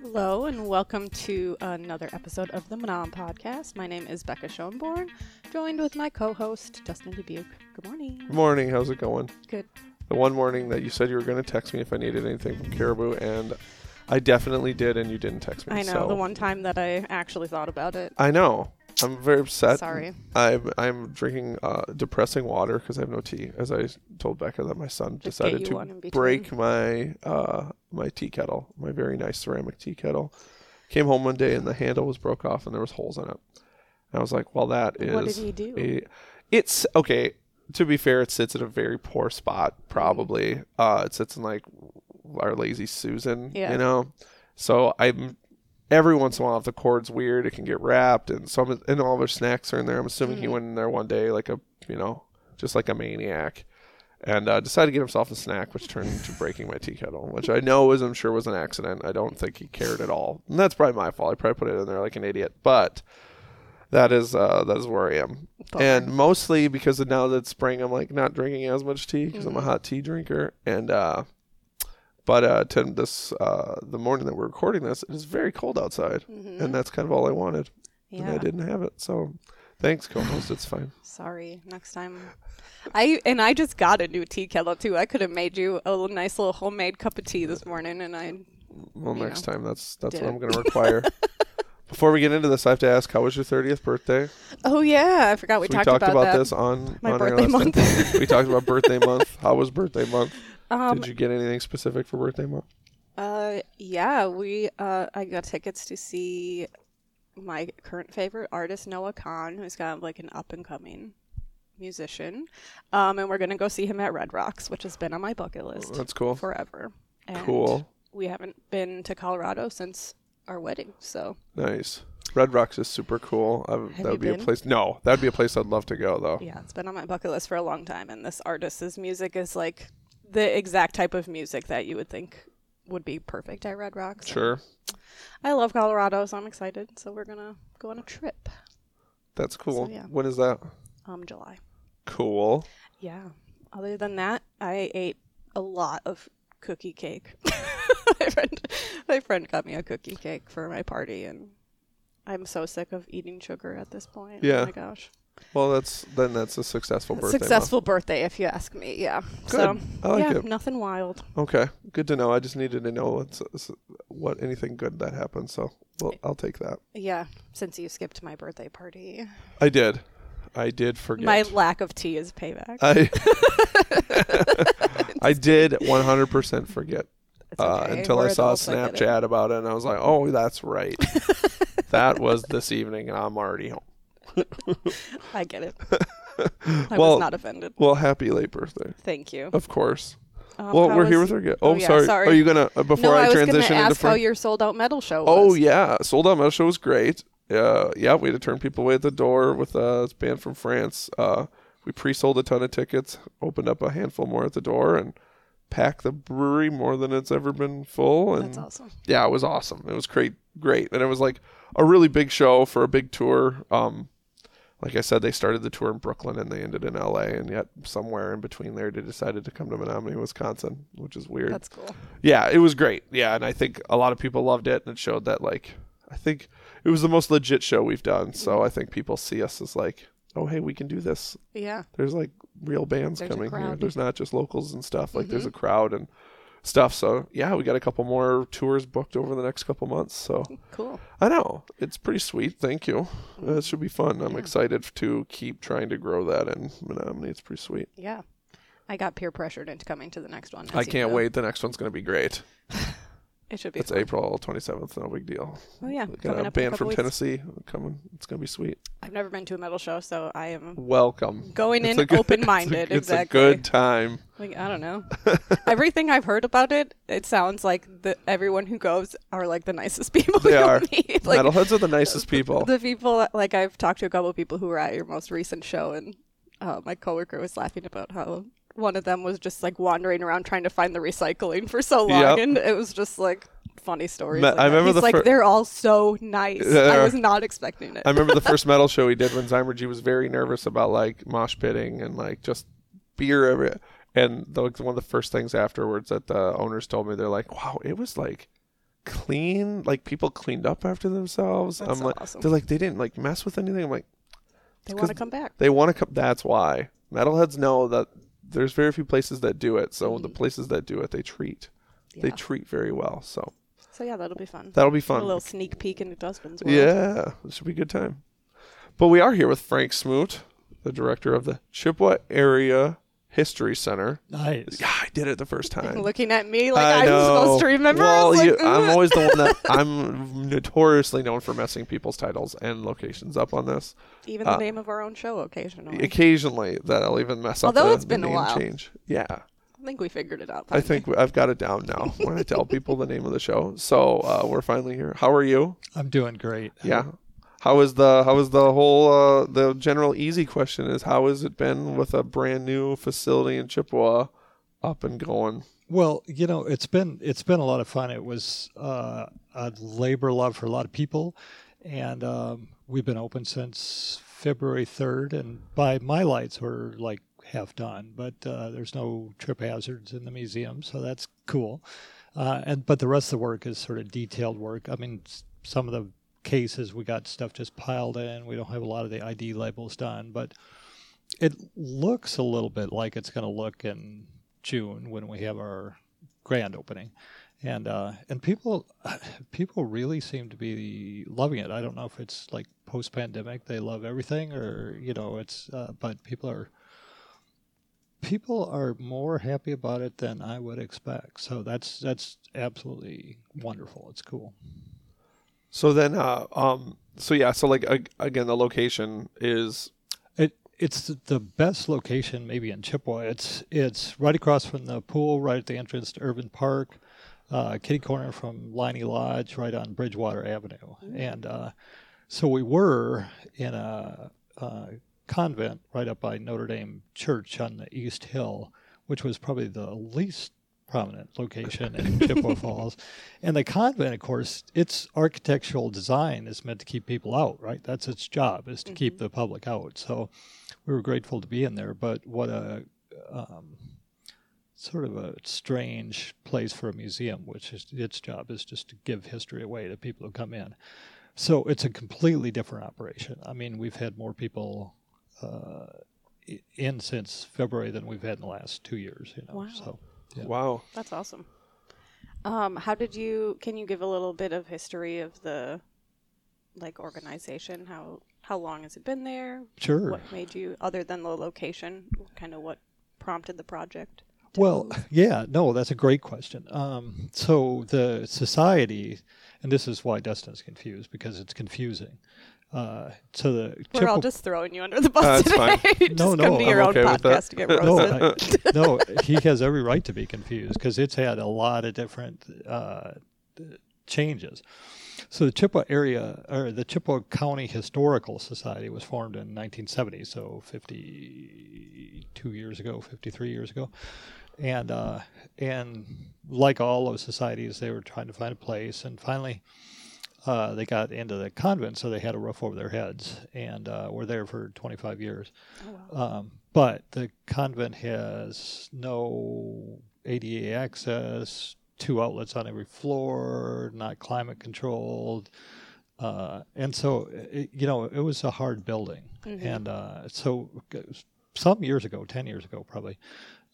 Hello and welcome to another episode of the Menom Podcast. My name is Becca Schoenborn, joined with my co-host Dustyn Dubuque. Good morning. Good morning. How's it going? Good. The one morning that you said you were going to text me if I needed anything from Caribou, and I definitely did, and you didn't text me. I know so- the one time that I actually thought about it. I know. I'm very upset. Sorry. I'm I'm drinking uh, depressing water because I have no tea. As I told Becca that my son Just decided you one in to break my uh, my tea kettle, my very nice ceramic tea kettle. Came home one day and the handle was broke off and there was holes in it. And I was like, well, that is What did he do? a it's okay to be fair it sits in a very poor spot probably uh it sits in like our lazy susan Yeah. you know so i'm every once in a while if the cord's weird it can get wrapped and some and all of our snacks are in there i'm assuming he Mhm. went in there one day like a you know just like a maniac and uh, decided to get himself a snack, which turned into breaking my tea kettle, which I know was, I'm sure, was an accident. I don't think he cared at all, and that's probably my fault. I probably put it in there like an idiot, but that is uh, that is where I am Bummer. and mostly because of now that it's spring, I'm like not drinking as much tea because I'm a Mhm. hot tea drinker. And uh, but uh, to this uh, the morning that we're recording this, it is very cold outside, Mhm. and that's kind of all I wanted, and. I didn't have it. So thanks, co-host. It's fine. Sorry. Next time. I and I just got a new tea kettle too. I could have made you a nice little homemade cup of tea this morning, and I Well, next know, time that's that's what it. I'm going to require. Before we get into this, I have to ask, how was your 30th birthday? oh yeah, I forgot we So talked, talked about, that. this on My on birthday month. we talked about birthday month. How was birthday month? Um, Did you get anything specific for birthday month? Uh, yeah, we uh, I got tickets to see my current favorite artist Noah Kahan, who's kind of like an up and coming musician. Um, and we're gonna go see him at Red Rocks, which has been on my bucket list That's cool. forever. And Cool. We haven't been to Colorado since our wedding, so Nice. Red Rocks is super cool. That would be a place. No, that'd be a place I'd love to go though. yeah, it's been on my bucket list for a long time. And this artist's music is like the exact type of music that you would think would be perfect at Red Rocks. and Sure, I love Colorado, so I'm excited. So we're gonna go on a trip. that's cool. yeah. When is that? Um, July. Cool. Yeah. Other than that, I ate a lot of cookie cake. my friend, my friend got me a cookie cake for my party, and I'm so sick of eating sugar at this point. Yeah. Oh my gosh. Well, that's then that's a successful birthday. month. Successful birthday, if you ask me. Yeah. Good. So I like yeah, it. nothing wild. Okay, good to know. I just needed to know what's, what anything good that happened. So, well, I'll take that. Yeah. Since you skipped my birthday party, I did. I did forget. my lack of tea is payback. I I did 100% forget It's uh, until We're I saw a adults, get it. Snapchat about it, and I was like, "Oh, that's right. that was this evening, and I'm already home." I get it. I Well- was not offended. Well, happy late birthday, Thank you. of course. Um, well, we're here with our guest. Oh, Oh, yeah, sorry. sorry. Are you gonna uh, before no, I, I was transition into ask how your sold out metal show Oh was. yeah, sold out metal show was great. Uh, yeah, we had to turn people away at the door with uh, this band from France. Uh, we pre-sold a ton of tickets, opened up a handful more at the door, and packed the brewery more than it's ever been full. And That's awesome. yeah, it was awesome. It was great, great, and it was like a really big show for a big tour. Um, like I said, they started the tour in Brooklyn and they ended in L.A. And yet somewhere in between there, they decided to come to Menomonie, Wisconsin, which is weird That's cool. yeah, it was great. Yeah, and I think a lot of people loved it, and it showed that like I think it was the most legit show we've done. So I think people see us as like, oh hey, we can do this. Yeah. There's like real bands There's coming here. There's not just locals and stuff. Like there's Mhm. a crowd and stuff. So yeah, we got a couple more tours booked over the next couple months. So Cool. I know it's pretty sweet. Thank you. Uh, it should be fun. I'm Yeah. excited to keep trying to grow that in Menomonie. It's pretty sweet. Yeah. I got peer pressured into coming to the next one. I can't wait. The next one's going to be great. It should be. It's fun. April 27th. No big deal. Oh yeah, We got a up in a band from weeks. Tennessee coming. It's gonna be sweet. I've never been to a metal show, so I am Welcome. going It's in good- open-minded. It's a, exactly. It's a good time. Like I don't know. Everything I've heard about it, it sounds like the everyone who goes are like the nicest people. They you'll are. meet. Like Metalheads are the nicest people. the people like I've talked to a couple of people who were at your most recent show, and uh, my coworker was laughing about how one of them was just like wandering around trying to find the recycling for so long, Yep. and it was just like funny stories. Me- like I remember He's the like fir- they're all so nice. Yeah. I was not expecting it. I remember the first metal show he did when Zymurgy was very nervous about like mosh pitting and like just beer every and the, like, one of the first things afterwards that the owners told me they're like, wow, it was like clean. Like people cleaned up after themselves. That's I'm so like, awesome. they're like they didn't like mess with anything. I'm like, they want to come back. they want to come. That's why metalheads know that there's very few places that do it. So the Mhm. places that do it, they treat. They treat very well. So So yeah, that'll be fun. that'll be fun. A little sneak peek into Dustyn's world. Yeah, it should be a good time. But we are here with Frank Smoot, the director of the Chippewa Area History Center. Nice. Yeah, I did it the first time. Looking at me like I I'm know. supposed to remember. I Well, was like, you, I'm always the one that I'm notoriously known for messing people's titles and locations up on this. even the uh, name of our own show occasionally. Occasionally, that I'll even mess up. Although it's been the a name while. Change. Yeah, I think we figured it out. I finally. think I've got it down now when I tell people the name of the show. So uh, we're finally here. How are you? I'm doing great. Yeah. How is the how is the whole uh, the general easy question is how has it been with a brand new facility in Chippewa up and going? Well, you know, it's been it's been a lot of fun. It was uh, a labor love for a lot of people, and um, we've been open since February third. And by my lights, we're like half done, but uh, there's no trip hazards in the museum, so that's cool. Uh, and but the rest of the work is sort of detailed work. I mean, some of the cases we got stuff just piled in. We don't have a lot of the ID labels done, but it looks a little bit like it's going to look in June when we have our grand opening, and uh, and people people really seem to be loving it. I don't know if it's like post pandemic they love everything or you know it's uh, but people are people are more happy about it than I would expect. So that's that's absolutely wonderful. It's cool. So then, uh, um, so yeah, so like ag- again, the location is It it's the best location maybe in Chippewa. It's it's right across from the pool, right at the entrance to Irvine Park, uh, kitty corner from Leinie Lodge, right on Bridgewater Avenue. And uh, so we were in a, uh convent right up by Notre Dame Church on the East Hill, which was probably the least prominent location in Chippewa Falls. And the convent, of course, its architectural design is meant to keep people out, right? That's its job, is to keep the public out. So we were grateful to be in there. But what a um, sort of a strange place for a museum, which is its job is just to give history away to people who come in. So it's a completely different operation. I mean, we've had more people uh, in since February than we've had in the last two years. You know, Wow. so Yeah. wow. That's awesome. Um, how did you? Can you give a little bit of history of the like organization? How how long has it been there? sure. What made you, other than the location, kind of what prompted the project? Well, move? yeah, no, that's a great question. Um, so the society, and this is why Dustyn's confused because it's confusing. Uh, so the we're all just throwing you under the bus That's today. fine. just No, come no, to your I'm own okay with podcast to get no. I- no, he has every right to be confused because it's had a lot of different uh, changes. So the Chippewa area, or the Chippewa County Historical Society, was formed in 1970, so 52 years ago, 53 years ago, and uh, and like all those societies, they were trying to find a place, and finally. Uh, they got into the convent, so they had a roof over their heads, and uh, were there for 25 years. Oh, wow. Um, but the convent has no ADA access, two outlets on every floor, not climate controlled. Uh, and so, it, you know, it was a hard building. Mhm. And uh, so, some years ago, 10 years ago probably,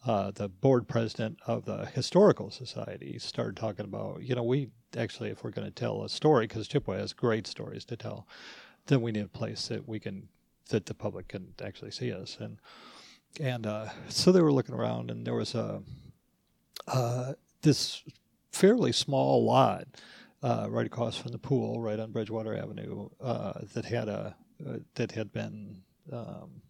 uh, the board president of the Historical Society started talking about, you know, we actually, if we're going to tell a story, because Chippewa has great stories to tell, then we need a place that we can, that the public can actually see us. And and uh, so they were looking around, and there was a uh, this fairly small lot uh, right across from the pool, right on Bridgewater Avenue, uh, that had a uh, that had been um,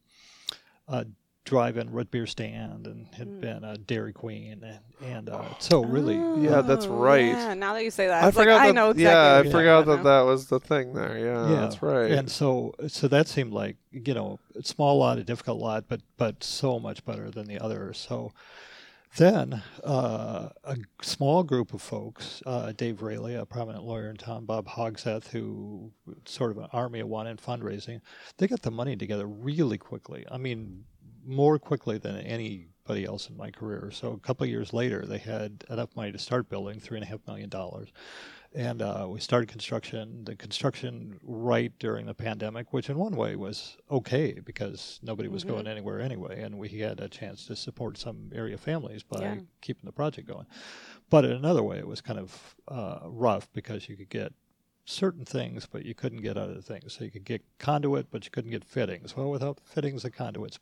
drive-in root beer stand and had Mm. been a Dairy Queen, and, and uh, so really, Yeah, that's Oh, right. Yeah, now that you say that, I it's like, forgot I that. know exactly. yeah, I what forgot that that was the thing there. Yeah, Yeah, that's right. And so, so that seemed like you know, a small lot, a difficult lot, but but so much better than the others. So then, uh, a small group of folks, uh, Dave Rayleigh, a prominent lawyer in town, Bob Hogseth, who sort of an army of one in fundraising, they got the money together really quickly. I mean, more quickly than anybody else in my career. So a couple of years later, they had enough money to start building three and a half million dollars, and uh, we started construction. The construction right during the pandemic, which in one way was okay because nobody was Mhm. going anywhere anyway, and we had a chance to support some area families by Yeah. keeping the project going. But in another way, it was kind of uh, rough because you could get certain things, but you couldn't get other things. So you could get conduit, but you couldn't get fittings. Well, without fittings, the conduit's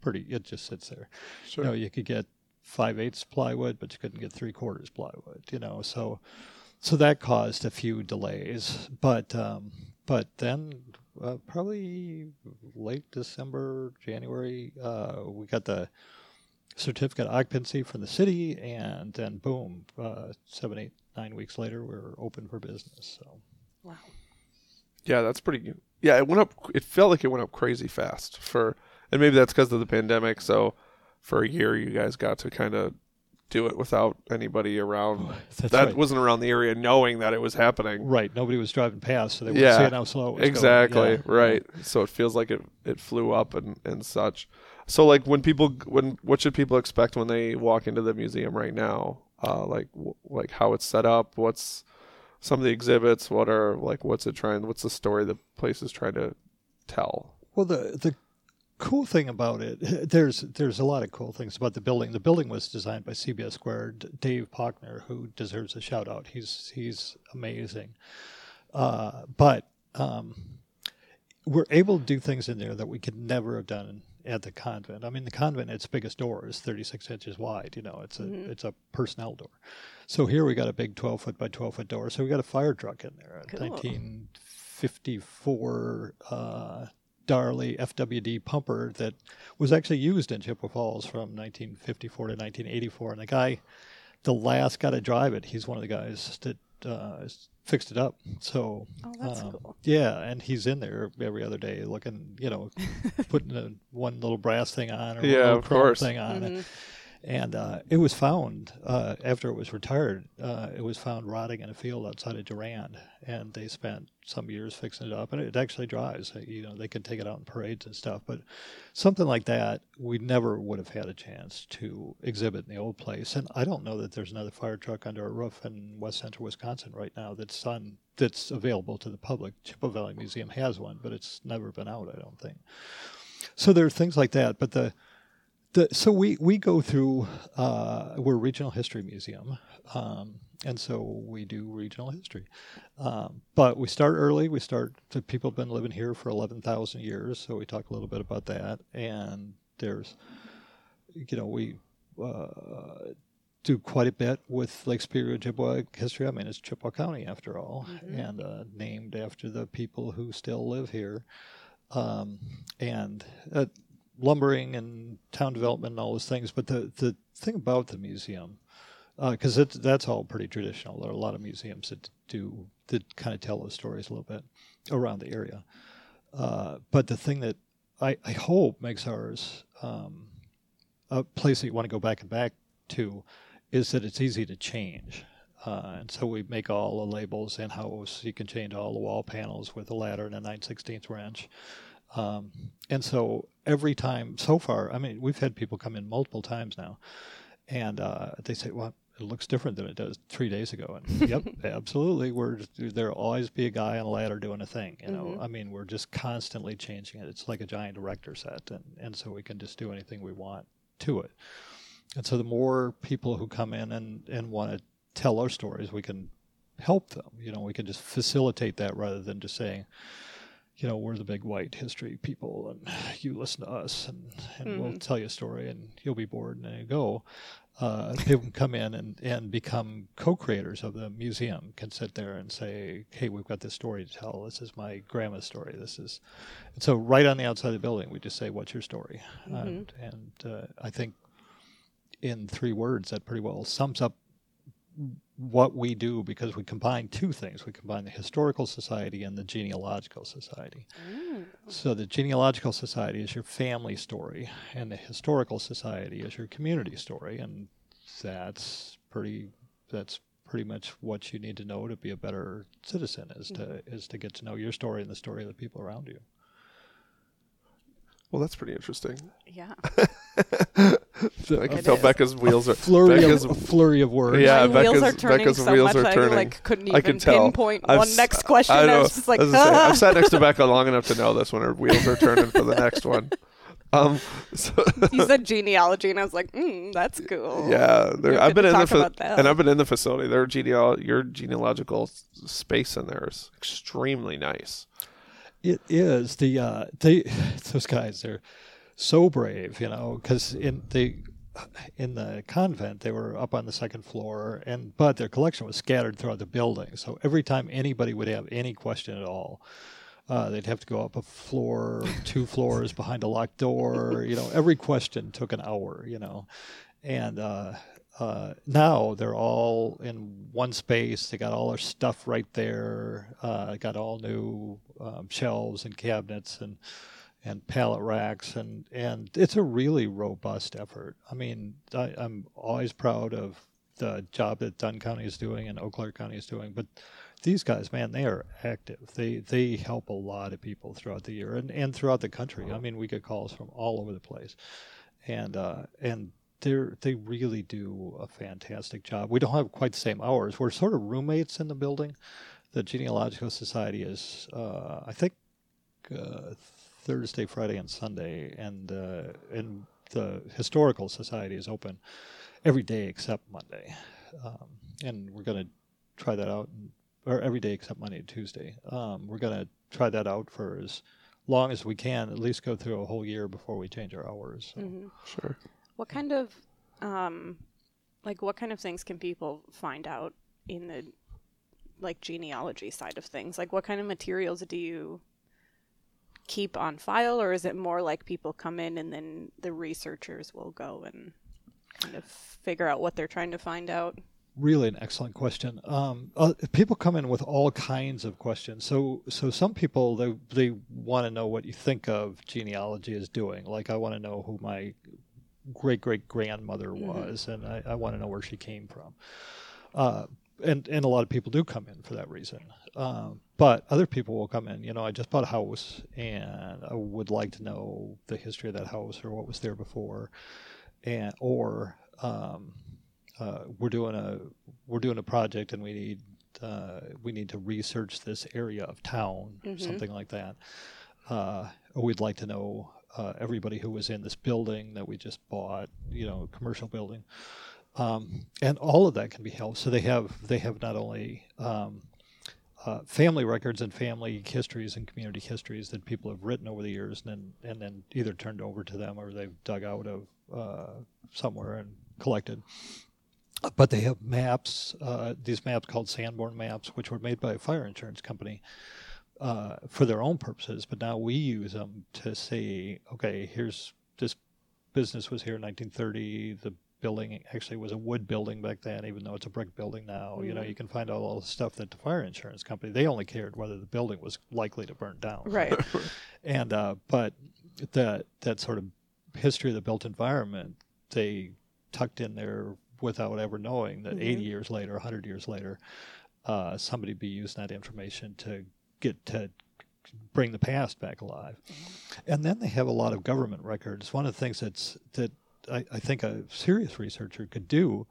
pretty. It just sits there. Sure. You know, you could get five eighths plywood, but you couldn't get three quarters plywood. You know, so so that caused a few delays. But um, but then uh, probably late December, January, uh, we got the certificate of occupancy from the city, and then boom, uh, seven, eight, nine weeks later, we're open for business. So. Wow. Yeah, that's pretty. Yeah, it went up. It felt like it went up crazy fast for, and maybe that's because of the pandemic. So, for a year, you guys got to kind of do it without anybody around That's that right. wasn't around the area, knowing that it was happening. Right. Nobody was driving past, so they wouldn't Yeah, see how slow it was Exactly. going. Yeah. Right. So it feels like it it flew up and and such. So like when people when what should people expect when they walk into the museum right now? Uh, like w- like how it's set up. What's some of the exhibits? What are like what's it trying? What's the story the place is trying to tell? Well, the the cool thing about it, there's there's a lot of cool things about the building. The building was designed by CBS Squared, Dave Pockner, who deserves a shout out. He's he's amazing. Uh, but um, we're able to do things in there that we could never have done at the convent. I mean, the convent, its biggest door is 36 inches wide. You know, it's a Mhm. it's a personnel door. So here we got a big 12 foot by 12 foot door. So we got a fire truck in there. Cool. 1954 uh, Darley FWD pumper that was actually used in Chippewa Falls from 1954 to 1984. And the guy, the last guy to drive it, he's one of the guys that uh, fixed it up. So Oh, that's um, cool. yeah, and he's in there every other day looking, you know, putting a, one little brass thing on or one Yeah, little of chrome course. thing on it. Mhm. And uh, it was found uh, after it was retired. Uh, it was found rotting in a field outside of Durand, and they spent some years fixing it up. And it actually drives. You know, they can take it out in parades and stuff. But something like that, we never would have had a chance to exhibit in the old place. And I don't know that there's another fire truck under a roof in West Central Wisconsin right now that's on that's available to the public. Chippewa Valley Museum has one, but it's never been out. I don't think. So there are things like that, but the the, so we, we go through uh, we're a regional history museum um, and so we do regional history. Um, but we start early. We start the people have been living here for 11000 years so we talk a little bit about that. And there's you know we uh, do quite a bit with lake superior ojibwa history. I mean it's chippewa county after all Mhm. and uh, named after the people who still live here. Um, and uh, lumbering and town development and all those things. But the, the thing about the museum, because it's that's all pretty traditional. There are a lot of museums that do that kind of tell those stories a little bit around the area. Uh, but the thing that I, I hope makes ours um, a place that you want to go back and back to is that it's easy to change. Uh, and so we make all the labels in house. You can change all the wall panels with a ladder and a 9 16th wrench. Um, and so every time so far, I mean, we've had people come in multiple times now, and uh, they say, "Well, it looks different than it does three days ago." And yep, absolutely. We're there'll always be a guy on a ladder doing a thing. You know, Mhm. I mean, we're just constantly changing it. It's like a giant director set, and and so we can just do anything we want to it. And so the more people who come in and and want to tell our stories, we can help them. You know, we can just facilitate that rather than just saying you know, we're the big white history people, and you listen to us, and, and we'll Mhm. tell you a story, and you'll be bored, and then you go. Uh, people can come in and, and become co-creators of the museum. Can sit there and say, "Hey, we've got this story to tell. This is my grandma's story. This is," and so right on the outside of the building, we just say, "What's your story?" And, and uh, I think in three words, that pretty well sums up what we do because we combine two things. We combine the historical society and the genealogical society. Mm. So the genealogical society is your family story, and the historical society is your community story, and that's pretty. That's pretty much what you need to know to be a better citizen is to is to get to know your story and the story of the people around you. Well, that's pretty interesting. Yeah. I can It tell is. Becca's wheels are Flurry Becca's, of, flurry of words. Yeah, My wheels Becca's- are turning Becca's so wheels much are I turning. like couldn't I even can tell. pinpoint I've one s- next question. I I, know. was just like, I was gonna say, "Ah." I've sat next to Becca long enough to know this when her wheels are turning for the next one. Um, so, you said genealogy, and I was like, mm, that's cool. yeah, there, You're I've good been in the talk fa- about that. and I've been in the facility. Their geneal your genealogical s- space in there is extremely nice. It is the uh, they those guys are so brave, you know, because in the in the convent they were up on the second floor, and but their collection was scattered throughout the building. So every time anybody would have any question at all, uh, they'd have to go up a floor, two floors behind a locked door. You know, every question took an hour. You know, and uh, uh, now they're all in one space. They got all their stuff right there. Uh, got all new um, shelves and cabinets and and pallet racks and and it's a really robust effort. I mean, I, I'm always proud of the job that Dunn County is doing and Eau Claire County is doing, but these guys, man, they are active. They they help a lot of people throughout the year and, and throughout the country. I mean, we get calls from all over the place, and uh, and they're they really do a fantastic job. We don't have quite the same hours. We're sort of roommates in the building. The Genealogical Society is, uh, I think, uh, Thursday, Friday, and Sunday, and uh, and the Historical Society is open every day except Monday, um, and we're going to try that out, or every day except Monday and Tuesday. Um, we're going to try that out for as long as we can, at least go through a whole year before we change our hours. So. Mhm. Sure. What kind of, um, like, what kind of things can people find out in the, like, genealogy side of things? Like, what kind of materials do you keep on file, or is it more like people come in and then the researchers will go and kind of figure out what they're trying to find out? Really, an excellent question. Um, uh, people come in with all kinds of questions. So, so some people they they want to know what you think of genealogy is doing. Like, I want to know who my great great grandmother was, and I, I want to know where she came from. Uh, and and a lot of people do come in for that reason. Um, but other people will come in. You know, I just bought a house, and I would like to know the history of that house or what was there before, and or um, uh, we're doing a we're doing a project and we need uh, we need to research this area of town, Mhm. something like that. Uh, or we'd like to know uh, everybody who was in this building that we just bought, you know, commercial building, um, and all of that can be held. So they have they have not only um, uh, family records and family histories and community histories that people have written over the years, and then and then either turned over to them or they've dug out of uh, somewhere and collected. But they have maps, uh, these maps called Sanborn maps, which were made by a fire insurance company uh, for their own purposes. But now we use them to say, okay, here's this business was here in 1930. The building actually was a wood building back then, even though it's a brick building now. You know, Mhm. you can find out all the stuff that the fire insurance company they only cared whether the building was likely to burn down. Right. And uh, but that that sort of history of the built environment they tucked in there without ever knowing that Mhm. 80 years later, 100 years later, uh, somebody be using that information to get to bring the past back alive. And then they have a lot of government records. One of the things that's that I, I think a serious researcher could do.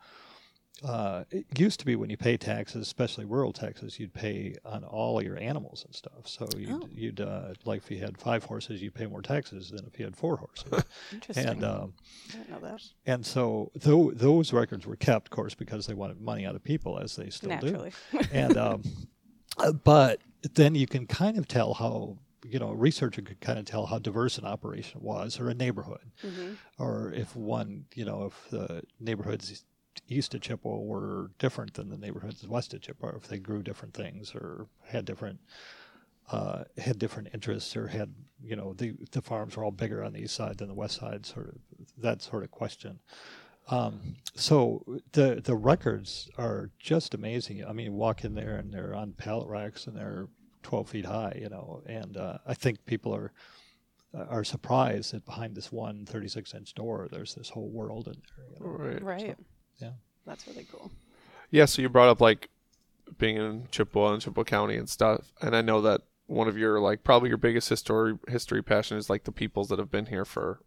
Uh, it used to be when you pay taxes, especially rural taxes, you'd pay on all your animals and stuff. So you'd, Oh. you'd uh, like if you had five horses, you'd pay more taxes than if you had four horses. Interesting. and um, I didn't know that. and so tho- those records were kept, of course, because they wanted money out of people, as they still do Naturally. and um, uh, but then you can kind of tell how you know a researcher could kind of tell how diverse an operation was or a neighborhood. Hmm or if one you know if the neighborhoods east of chippewa were different than the neighborhoods west of chippewa if they grew different things or had different uh, had different interests or had you know the the farms were all bigger on the east side than the west side sort of that sort of question. Um, so the the records are just amazing. I mean, you walk in there and they're on pallet racks and they're 12 feet high, you know. And uh, I think people are are surprised that behind this one 36 inch door, there's this whole world in there. You know? Right. Right. yeah. That's really cool. Yeah, so you brought up like being in Chippewa and Chippewa County and stuff, and I know that one of your like probably your biggest history history passion is like the peoples that have been here for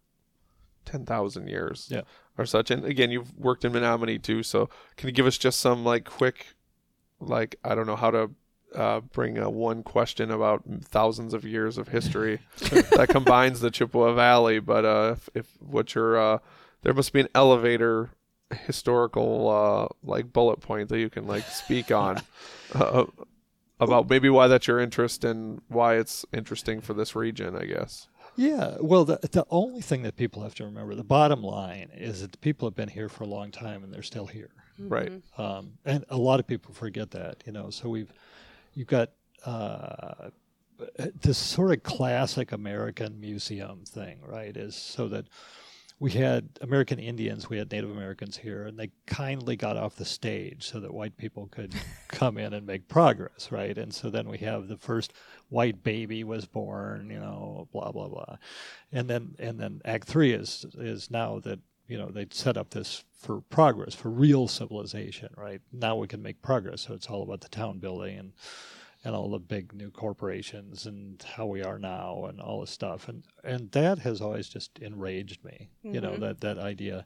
ten thousand years, Yeah. or such. And again, you've worked in Menomonie too, so can you give us just some like quick, like I don't know how to. Uh, bring a one question about thousands of years of history that combines the Chippewa Valley. But uh, if, if what your uh, there must be an elevator historical uh, like bullet point that you can like speak on uh, about maybe why that's your interest and why it's interesting for this region. I guess. Yeah, well, the the only thing that people have to remember, the bottom line, is that the people have been here for a long time and they're still here. Right. Um, and a lot of people forget that, you know. So we've you've got uh, this sort of classic American museum thing, right? Is so that we had American Indians, we had Native Americans here, and they kindly got off the stage so that white people could come in and make progress, right? And so then we have the first white baby was born, you know, blah blah blah, and then and then Act Three is is now that you know they'd set up this for progress for real civilization, right? Now we can make progress, so it's all about the town building and and all the big new corporations and how we are now and all this stuff and and that has always just enraged me you know mm-hmm. that that idea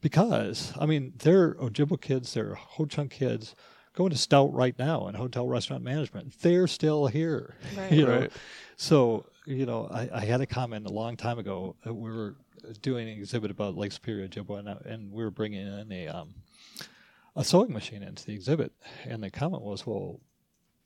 because i mean they're ojibwe kids they're ho chunk kids going to stout right now in hotel restaurant management they're still here Right. you know Right. so you know I, I had a comment a long time ago that we were doing an exhibit about lake superior ojibwe and, I- and we were bringing in a um, a sewing machine into the exhibit and the comment was well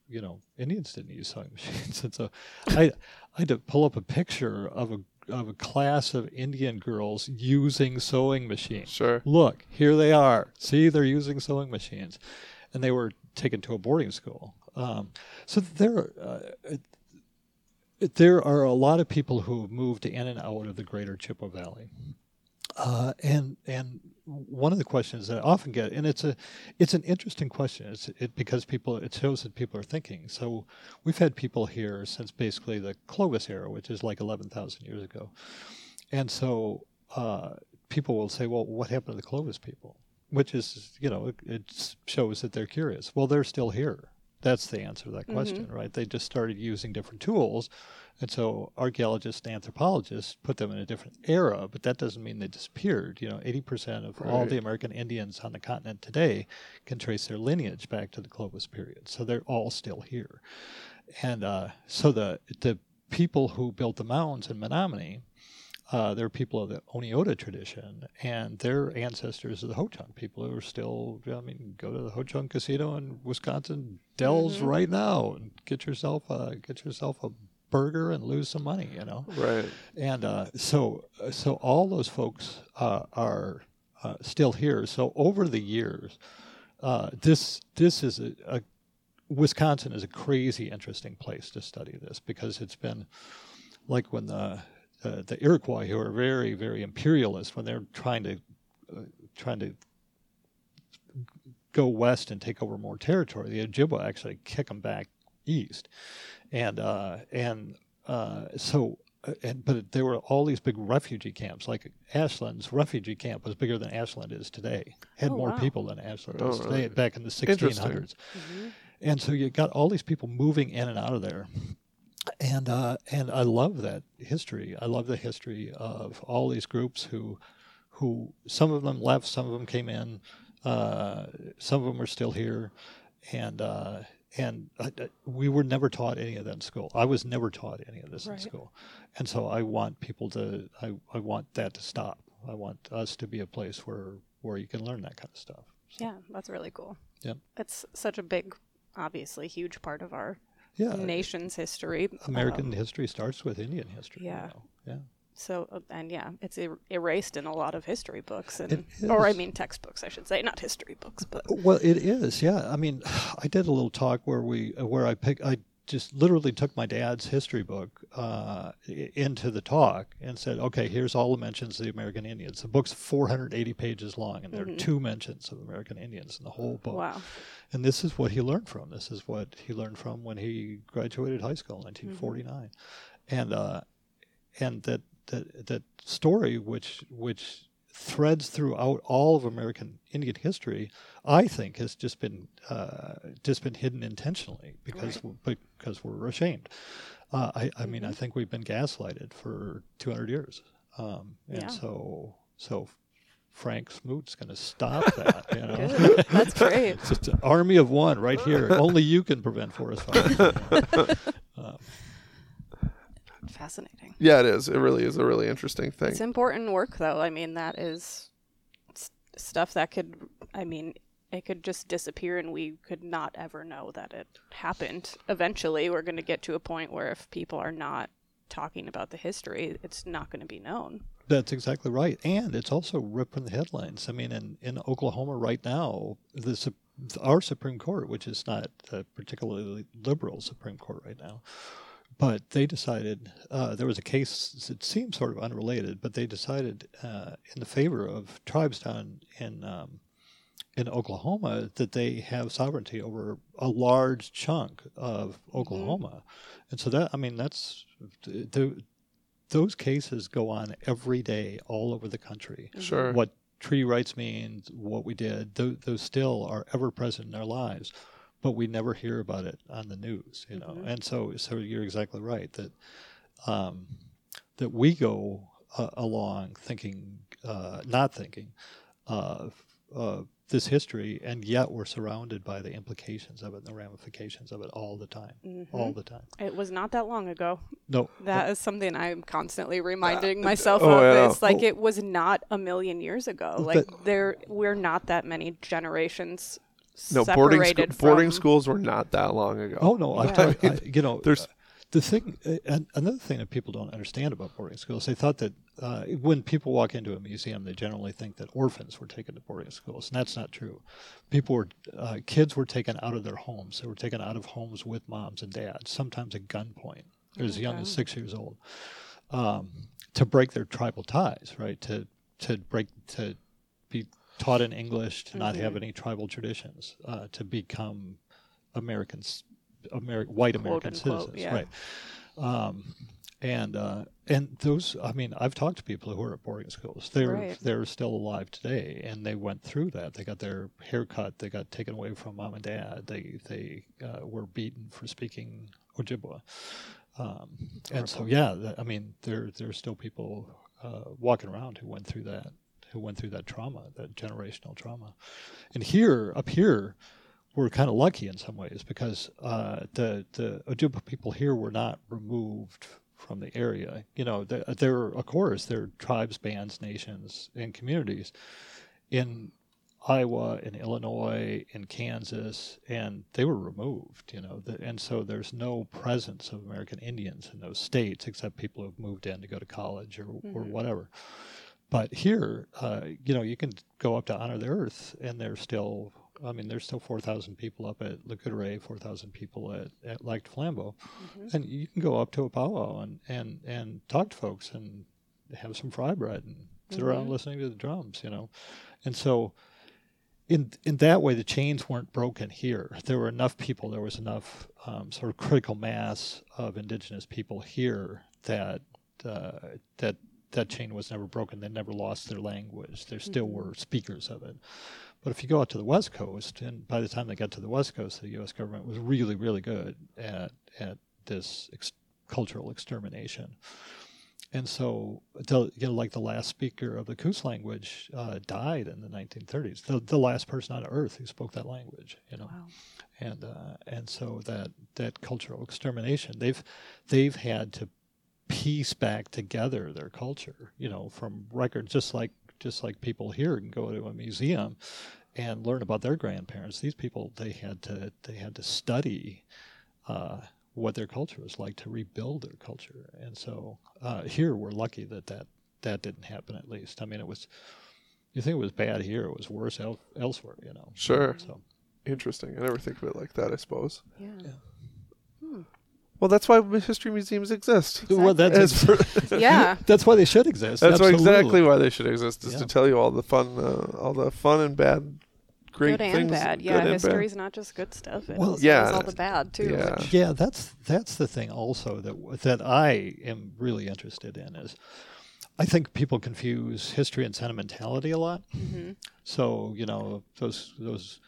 you know, Indians didn't use sewing machines, and so I, I had to pull up a picture of a of a class of Indian girls using sewing machines. Sure. Look, here they are. See, they're using sewing machines, and they were taken to a boarding school. Um, so there, uh, there are a lot of people who have moved in and out of the Greater Chippewa Valley. Uh, and and one of the questions that I often get, and it's a it's an interesting question, it's it because people it shows that people are thinking. So we've had people here since basically the Clovis era, which is like eleven thousand years ago, and so uh, people will say, well, what happened to the Clovis people? Which is you know it, it shows that they're curious. Well, they're still here. That's the answer to that question, right? They just started using different tools. And so archaeologists and anthropologists put them in a different era, but that doesn't mean they disappeared. You know, 80% of all the American Indians on the continent today can trace their lineage back to the Clovis period. So they're all still here. And uh, so the, the people who built the mounds in Menomonie, uh, they're people of the Oneota tradition, and their ancestors are the Ho-Chunk people who are still, I mean, go to the Ho-Chunk Casino in Wisconsin Dells right now and get yourself a, get yourself a burger and lose some money, you know. Right. And uh, so, so all those folks uh, are uh, still here. So over the years, uh, this this is a, a Wisconsin is a crazy interesting place to study this because it's been like when the uh, the Iroquois, who are very very imperialist, when they're trying to uh, trying to go west and take over more territory, the Ojibwa actually kick them back east, and uh, and uh, so. uh, And, but there were all these big refugee camps. Like Ashland's refugee camp was bigger than Ashland is today. Had Oh, more wow. people than Ashland Oh, today. really? Back in the Interesting. 1600s. And so you got all these people moving in and out of there. And uh, and I love that history. I love the history of all these groups who who some of them left, some of them came in, uh, some of them are still here, and uh, and I, we were never taught any of that in school. I was never taught any of this Right. in school, and so I want people to. I, I want that to stop. I want us to be a place where where you can learn that kind of stuff. So, Yeah, that's really cool. Yep. It's such a big, obviously huge part of our yeah. nation's history. American Um, history starts with Indian history. you Yeah. know. Yeah. so uh, and yeah, it's er- erased in a lot of history books and or I mean textbooks, I should say, not history books, but Well, it is. Yeah. I mean, I did a little talk where we where I pick I just literally took my dad's history book uh, into the talk and said, okay, here's all the mentions of the American Indians. The book's 480 pages long, and there are two mentions of American Indians in the whole book. wow. And this is what he learned from. This is what he learned from when he graduated high school in 1949, and uh, and that that that story, which which threads throughout all of American Indian history, I think, has just been uh, just been hidden intentionally because because we're ashamed. Uh, I, I mean, I think we've been gaslighted for 200 years, um, and Yeah. so so Frank Smoot's going to stop that. You know, Good. That's great. it's just an army of one right here. Only you can prevent forest fires. um, Fascinating. Yeah, it is. It really is a really interesting thing. It's important work, though. I mean, that is s- stuff that could, I mean, it could just disappear and we could not ever know that it happened. Eventually, we're going to get to a point where if people are not talking about the history, it's not going to be known. That's exactly right, and it's also ripping the headlines. I mean, in, in Oklahoma right now, the Sup- our Supreme Court, which is not a particularly liberal Supreme Court right now, but they decided uh, there was a case. that seems sort of unrelated, but they decided uh, in the favor of tribes down in um, in Oklahoma that they have sovereignty over a large chunk of Oklahoma, and so that I mean that's the, those cases go on every day all over the country. Sure. What treaty rights means, what we did, those, those still are ever present in our lives, but we never hear about it on the news, you know. And so, so you're exactly right that um, that we go uh, along thinking, uh, not thinking of uh, this history, and yet we're surrounded by the implications of it and the ramifications of it all the time, all the time. It was not that long ago. No, That is something I'm constantly reminding myself oh, of. yeah. Is like Oh. it was not a million years ago. Like there, we're not that many generations no, boarding scho- separated boarding schools were not that long ago. Oh no, I'm Yeah. telling I, you know, There's- uh, the thing. Uh, and another thing that people don't understand about boarding schools, they thought that uh, when people walk into a museum, they generally think that orphans were taken to boarding schools, and that's not true. People were, uh, kids were taken out of their homes. They were taken out of homes with moms and dads, sometimes at gunpoint, as young as six years old, um, to break their tribal ties, right? To to break to be taught in English, to not have any tribal traditions, uh, to become Americans, Ameri- white American unquote, citizens, yeah. right? Um, and uh, and those, I mean, I've talked to people who are at boarding schools. They're Right. they're still alive today, and they went through that. They got their hair cut. They got taken away from mom and dad. They they uh, were beaten for speaking Ojibwa. Um, and so, yeah, I mean, there there's still people uh, walking around who went through that, who went through that trauma, that generational trauma. And here, up here, we're kind of lucky in some ways because uh, the the Ojibwa people here were not removed from the area. You know, there, there of course there are tribes, bands, nations, and communities in Iowa, in Illinois, in Kansas, and they were removed. You know, the, and so there's no presence of American Indians in those states except people who've moved in to go to college or or whatever. But here, uh, you know, you can go up to Honor the Earth, and there's still, I mean, there's still 4,000 people up at Lac Courte Oreilles, 4,000 people at, at Lac Flambeau. And you can go up to a powwow and, and, and talk to folks and have some fry bread and sit around listening to the drums, you know. And so, in in that way, the chains weren't broken here. There were enough people. There was enough um, sort of critical mass of indigenous people here that uh, that that chain was never broken. They never lost their language. There still were speakers of it. But if you go out to the West Coast, and by the time they got to the West Coast, the U.S. government was really, really good at at this ex- cultural extermination. And so, you know, like the last speaker of the Coos language uh, died in the 1930s. The, the last person on Earth who spoke that language, you know, Wow. and uh, and so that that cultural extermination, they've they've had to piece back together their culture, you know, from records, just like just like people here can go to a museum and learn about their grandparents. These people they had to they had to study uh, what their culture was like to rebuild their culture. And so uh, here we're lucky that, that that didn't happen. At least I mean it was. You think it was bad here? It was worse el- elsewhere. You know. Sure. So Interesting. I never think of it like that. I suppose. Yeah. Well, that's why history museums exist. well, that's As for- Yeah. that's why they should exist. that's why exactly why they should exist is Yeah. to tell you all the fun, uh, all the fun and bad, great good and things. bad. good Yeah, and bad. history's not just good stuff. It Well, also yeah, is all the bad too. yeah. which- Yeah, that's that's the thing also that that I am really interested in is I think people confuse history and sentimentality a lot. So you know those those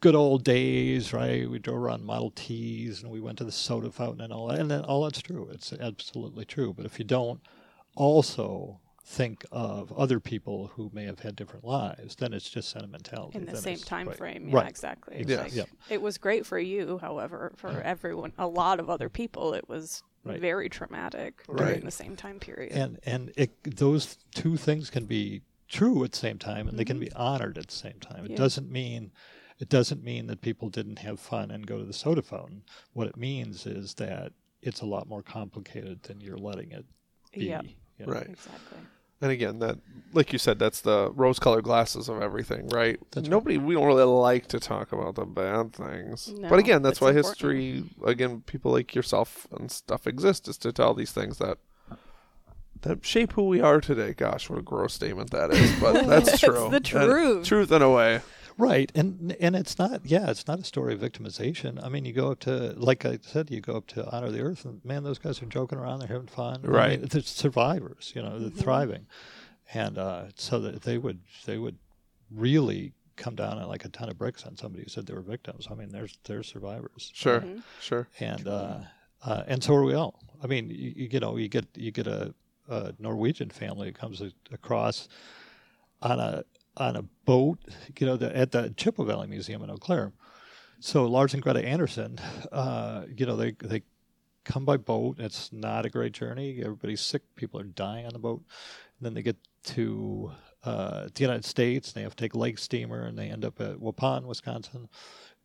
good old days, right? We drove around Model Ts and we went to the soda fountain and all that, and then all that's true. It's absolutely true. But if you don't also think of other people who may have had different lives, then it's just sentimentality. in the Then same time right. frame. Yeah, Right. exactly. Yes. Like. It was great for you, however, for everyone, a lot of other people, it was Right. very traumatic during the same time period. and and it, those two things can be true at the same time and they can be mm-hmm. honored at the same time it doesn't mean it doesn't mean that people didn't have fun and go to the soda fountain what it means is that it's a lot more complicated than you're letting it be Yep. you know? Right. exactly. And again, that like you said, that's the rose-colored glasses of everything, right? That's right. Nobody, we don't really like to talk about the bad things, No, but again, that's why important. history, again, people like yourself and stuff exist is to tell these things that that shape who we are today. Gosh, what a gross statement that is, but that's It's true. the And- truth. truth in a way. Right and and it's not yeah it's not a story of victimization i mean you go up to like i said you go up to honor the earth and man those guys are joking around they're having fun I Right. mean, they're survivors you know they're thriving and uh, so that they would they would really come down on like a ton of bricks on somebody who said they were victims i mean there's they're survivors Sure, Mm-hmm. sure. and uh, uh, and so are we all. I mean, you, you, you know, you get you get a, a Norwegian family who comes across on a on a boat, you know, the, at the Chippewa Valley Museum in Eau Claire. So Lars and Greta Anderson, uh, you know, they they come by boat. It's not a great journey. Everybody's sick. People are dying on the boat. And then they get to uh, the United States. They have to take a lake steamer, and they end up at Waupun, Wisconsin.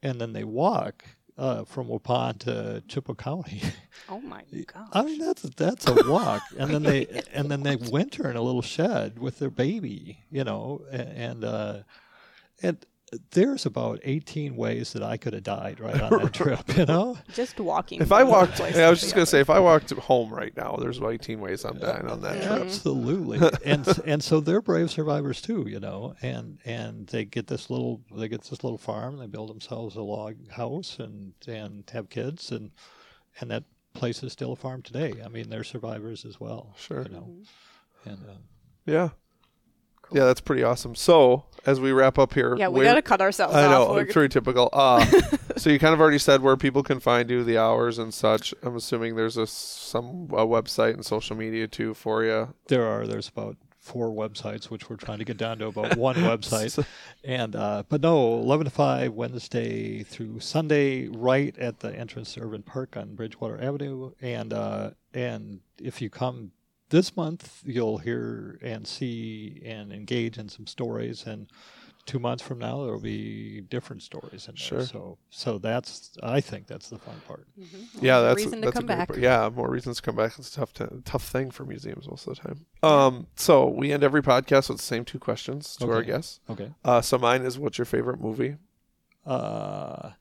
And then they walk uh, from Waupun to Chippewa County. Oh my god. I mean, that's that's a walk, and then they and then they winter in a little shed with their baby, you know, and uh, and there's about 18 ways that I could have died right on that trip, you know. Just walking. If I walked, yeah, I was just gonna say, if I walked home right now, there's about 18 ways I'm dying on that trip. Absolutely, and and so they're brave survivors too, you know, and and they get this little they get this little farm, they build themselves a log house and and have kids, and and that place is still a farm today. I mean, they're survivors as well, Sure. you know, and. Um, Yeah. Yeah, that's pretty awesome. So, as we wrap up here, Yeah, we gotta cut ourselves I know off. We're it's very typical. Uh, so you kind of already said where people can find you, the hours and such. I'm assuming there's a some a website and social media too for you. There are. There's about four websites, which we're trying to get down to about one website. And uh, but no, eleven to five Wednesday through Sunday, right at the entrance to Irvine Park on Bridgewater Avenue. And uh, and if you come this month, you'll hear and see and engage in some stories. And two months from now, there will be different stories in there. Sure. So so that's I think that's the fun part. Yeah, that's reason to that's come a great back. part. Yeah, more reasons to come back. It's a tough t- tough thing for museums most of the time. Um, so we end every podcast with the same two questions to our guests. Okay. Uh, so mine is, what's your favorite movie? Uh,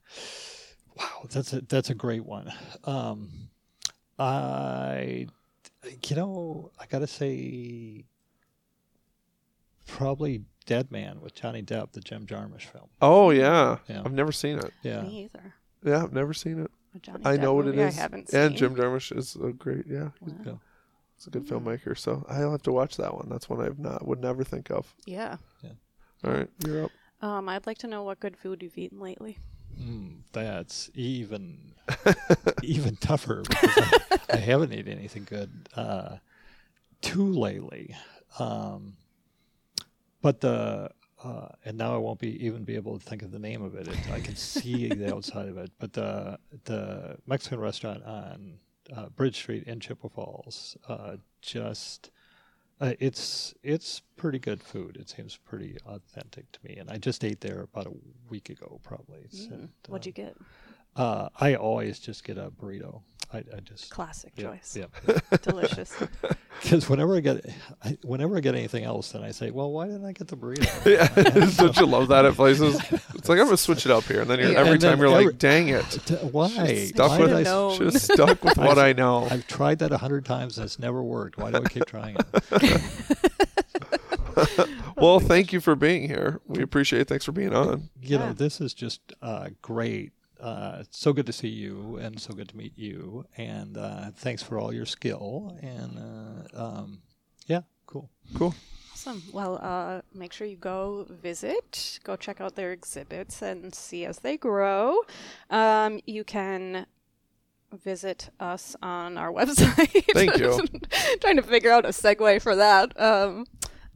wow, that's a that's a great one. Um, I, you know, I gotta say, probably Dead Man with Johnny Depp, the Jim Jarmusch film. Oh yeah, Yeah. I've never seen it. Yeah, Me either. Yeah, I've never seen it. A Johnny I Depp know what it movie is. I haven't and seen. Jim Jarmusch is a great. Yeah, he's, Yeah. he's a good filmmaker. So I'll have to watch that one. That's one I've not would never think of. Yeah. Yeah. All right, you're up. Um, I'd like to know what good food you've eaten lately. Mm, that's even even tougher because I, I haven't eaten anything good uh, too lately. Um, but the uh, and now I won't be even be able to think of the name of it. it I can see the outside of it. But the the Mexican restaurant on uh, Bridge Street in Chippewa Falls uh, just. Uh, it's it's pretty good food. It seems pretty authentic to me, and I just ate there about a week ago, probably. So, Mm. What'd you get? uh, I always just get a burrito. I, I just Classic yeah, choice. Yeah, Delicious. because whenever I get, I, whenever I get anything else, then I say, well, why didn't I get the burrito? Yeah, don't you love that at places? It's like I'm gonna switch it up here, and then you're, Yeah. every And then time you're every- like, "Dang it!" D- why? Stuck Why with I Should've. Should have stuck with what I know. I've tried that a hundred times and it's never worked. Why do I keep trying it? Well, thank you for being here. We appreciate it. Thanks for being on. You Yeah. know, this is just uh, great. Uh, it's so good to see you and so good to meet you. And uh, thanks for all your skill. And uh, um, yeah, Cool. Cool. Awesome. Well, uh, make sure you go visit, go check out their exhibits and see as they grow. Um, you can visit us on our website. Thank you. Trying to figure out a segue for that. Um,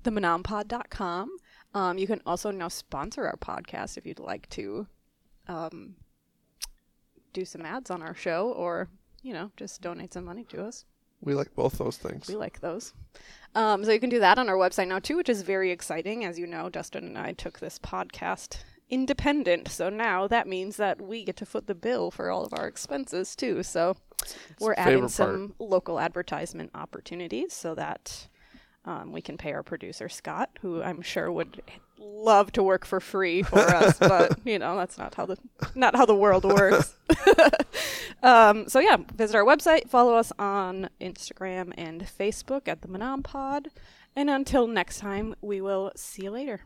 themenompod.com. Um, you can also now sponsor our podcast if you'd like to um, do some ads on our show or, you know, just donate some money to us. We like both those things. We like those. Um, so you can do that on our website now too, which is very exciting. As you know, Dustyn and I took this podcast independent, so now that means that we get to foot the bill for all of our expenses too. So we're adding some local advertisement opportunities so that um, we can pay our producer Scott, who I'm sure would love to work for free for us, but you know that's not how the not how the world works. um, so yeah, visit our website, follow us on Instagram and Facebook at the Menompod, and until next time, we will see you later.